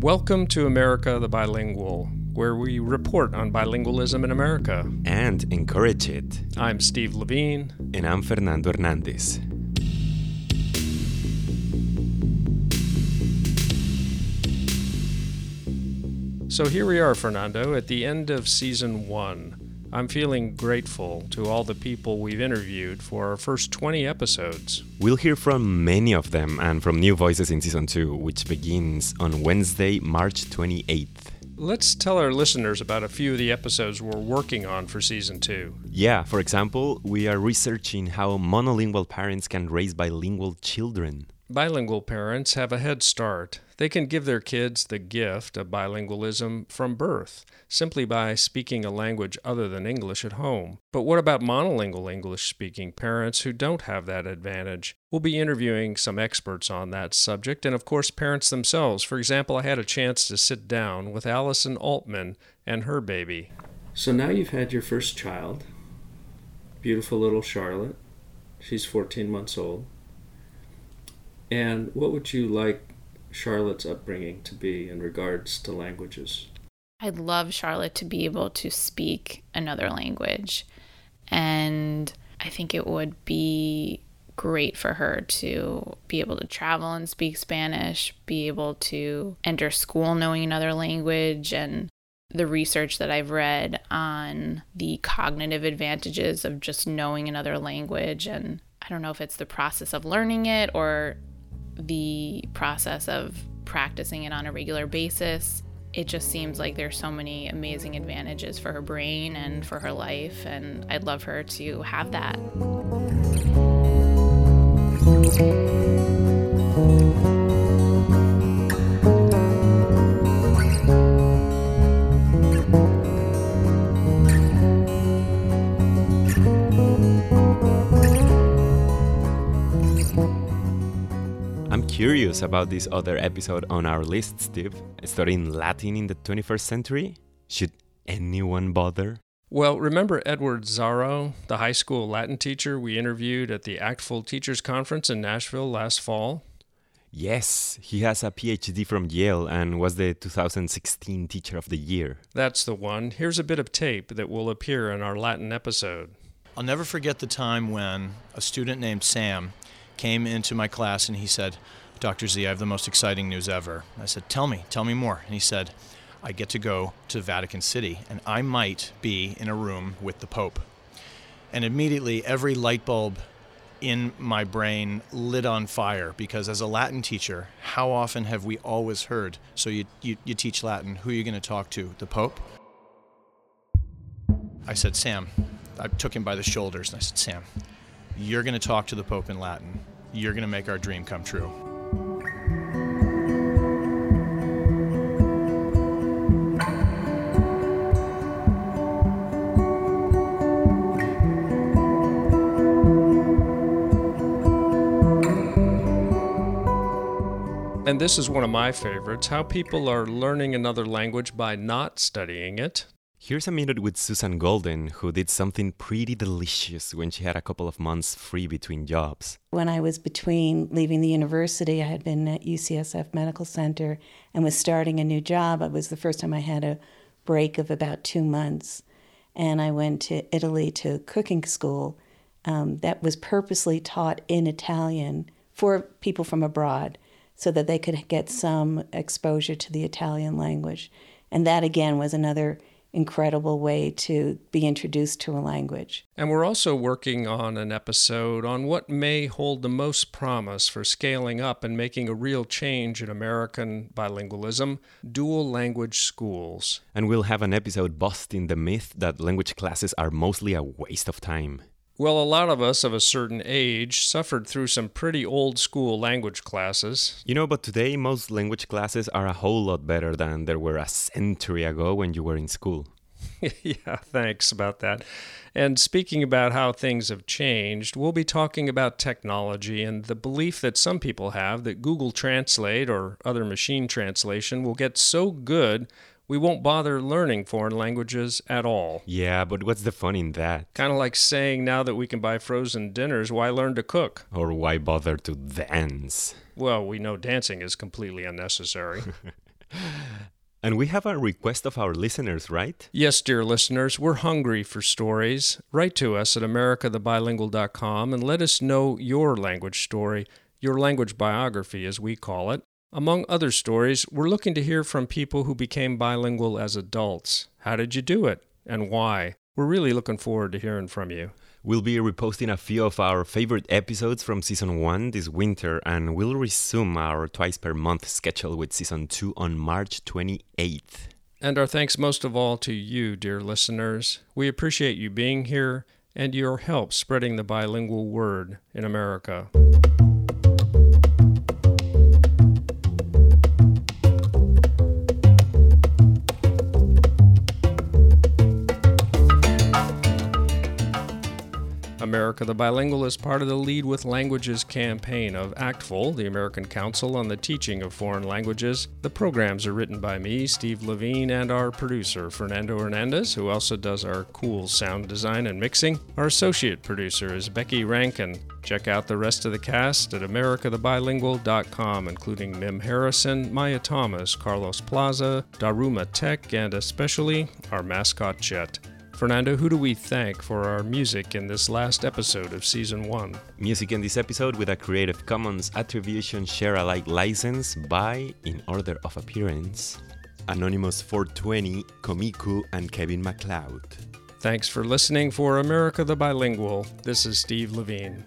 Welcome to America the Bilingual, where we report on bilingualism in America. and encourage it. I'm Steve Levine. And I'm Fernando Hernandez. So here we are, Fernando, at the end of season one. I'm feeling grateful to all the people we've interviewed for our first 20 episodes. We'll hear from many of them and from new voices in season 2, which begins on Wednesday, March 28th. Let's tell our listeners about a few of the episodes we're working on for season two. Yeah, for example, we are researching how monolingual parents can raise bilingual children. Bilingual parents have a head start. They can give their kids the gift of bilingualism from birth, simply by speaking a language other than English at home. But what about monolingual English speaking parents who don't have that advantage? We'll be interviewing some experts on that subject, and of course, parents themselves. For example, I had a chance to sit down with Allison Altman and her baby. So now you've had your first child, beautiful little Charlotte. She's 14 months old. And what would you like Charlotte's upbringing to be in regards to languages? I'd love Charlotte to be able to speak another language. And I think it would be great for her to be able to travel and speak Spanish, be able to enter school knowing another language, and the research that I've read on the cognitive advantages of just knowing another language. And I don't know if it's the process of learning it or the process of practicing it on a regular basis. It just seems like there's so many amazing advantages for her brain and for her life, and I'd love her to have that. Curious about this other episode on our list, Steve. Studying Latin in the 21st century? Should anyone bother? Well, remember Edward Zarrow, the high school Latin teacher we interviewed at the ACTFL Teachers Conference in Nashville last fall? Yes, he has a PhD from Yale and was the 2016 Teacher of the Year. That's the one. Here's a bit of tape that will appear in our Latin episode. I'll never forget the time when a student named Sam came into my class and he said, Dr. Z, I have the most exciting news ever. I said, Tell me, tell me more. And he said, I get to go to Vatican City and I might be in a room with the Pope. And immediately every light bulb in my brain lit on fire because as a Latin teacher, how often have we always heard, so you, you, you teach Latin, who are you going to talk to? The Pope? I said, Sam, I took him by the shoulders and I said, Sam, you're going to talk to the Pope in Latin. You're going to make our dream come true. And this is one of my favorites how people are learning another language by not studying it. Here's a minute with Susan Golden, who did something pretty delicious when she had a couple of months free between jobs. When I was between leaving the university, I had been at UCSF Medical Center and was starting a new job. It was the first time I had a break of about two months. And I went to Italy to cooking school um, that was purposely taught in Italian for people from abroad so that they could get some exposure to the Italian language. And that, again, was another incredible way to be introduced to a language. And we're also working on an episode on what may hold the most promise for scaling up and making a real change in American bilingualism dual language schools. And we'll have an episode busting the myth that language classes are mostly a waste of time. Well, a lot of us of a certain age suffered through some pretty old school language classes. You know, but today most language classes are a whole lot better than they were a century ago when you were in school. yeah, thanks about that. And speaking about how things have changed, we'll be talking about technology and the belief that some people have that Google Translate or other machine translation will get so good we won't bother learning foreign languages at all. Yeah, but what's the fun in that? Kind of like saying now that we can buy frozen dinners, why learn to cook? Or why bother to dance? Well, we know dancing is completely unnecessary. And we have a request of our listeners, right? Yes, dear listeners, we're hungry for stories. Write to us at americathebilingual.com and let us know your language story, your language biography, as we call it. Among other stories, we're looking to hear from people who became bilingual as adults. How did you do it, and why? We're really looking forward to hearing from you. We'll be reposting a few of our favorite episodes from season 1 this winter, and we'll resume our twice per month schedule with season 2 on March 28th. And our thanks most of all to you, dear listeners. We appreciate you being here and your help spreading the bilingual word in America. America the Bilingual is part of the Lead with Languages campaign of ACTFL, the American Council on the Teaching of Foreign Languages. The programs are written by me, Steve Levine, and our producer, Fernando Hernandez, who also does our cool sound design and mixing. Our associate producer is Becky Rankin. Check out the rest of the cast at americathebilingual.com, including Mim Harrison, Maya Thomas, Carlos Plaza, Daruma Tech, and especially our mascot Chet. Fernando, who do we thank for our music in this last episode of Season 1? Music in this episode with a Creative Commons Attribution Share Alike license by, in order of appearance, Anonymous 420, Komiku, and Kevin MacLeod. Thanks for listening for America the Bilingual. This is Steve Levine.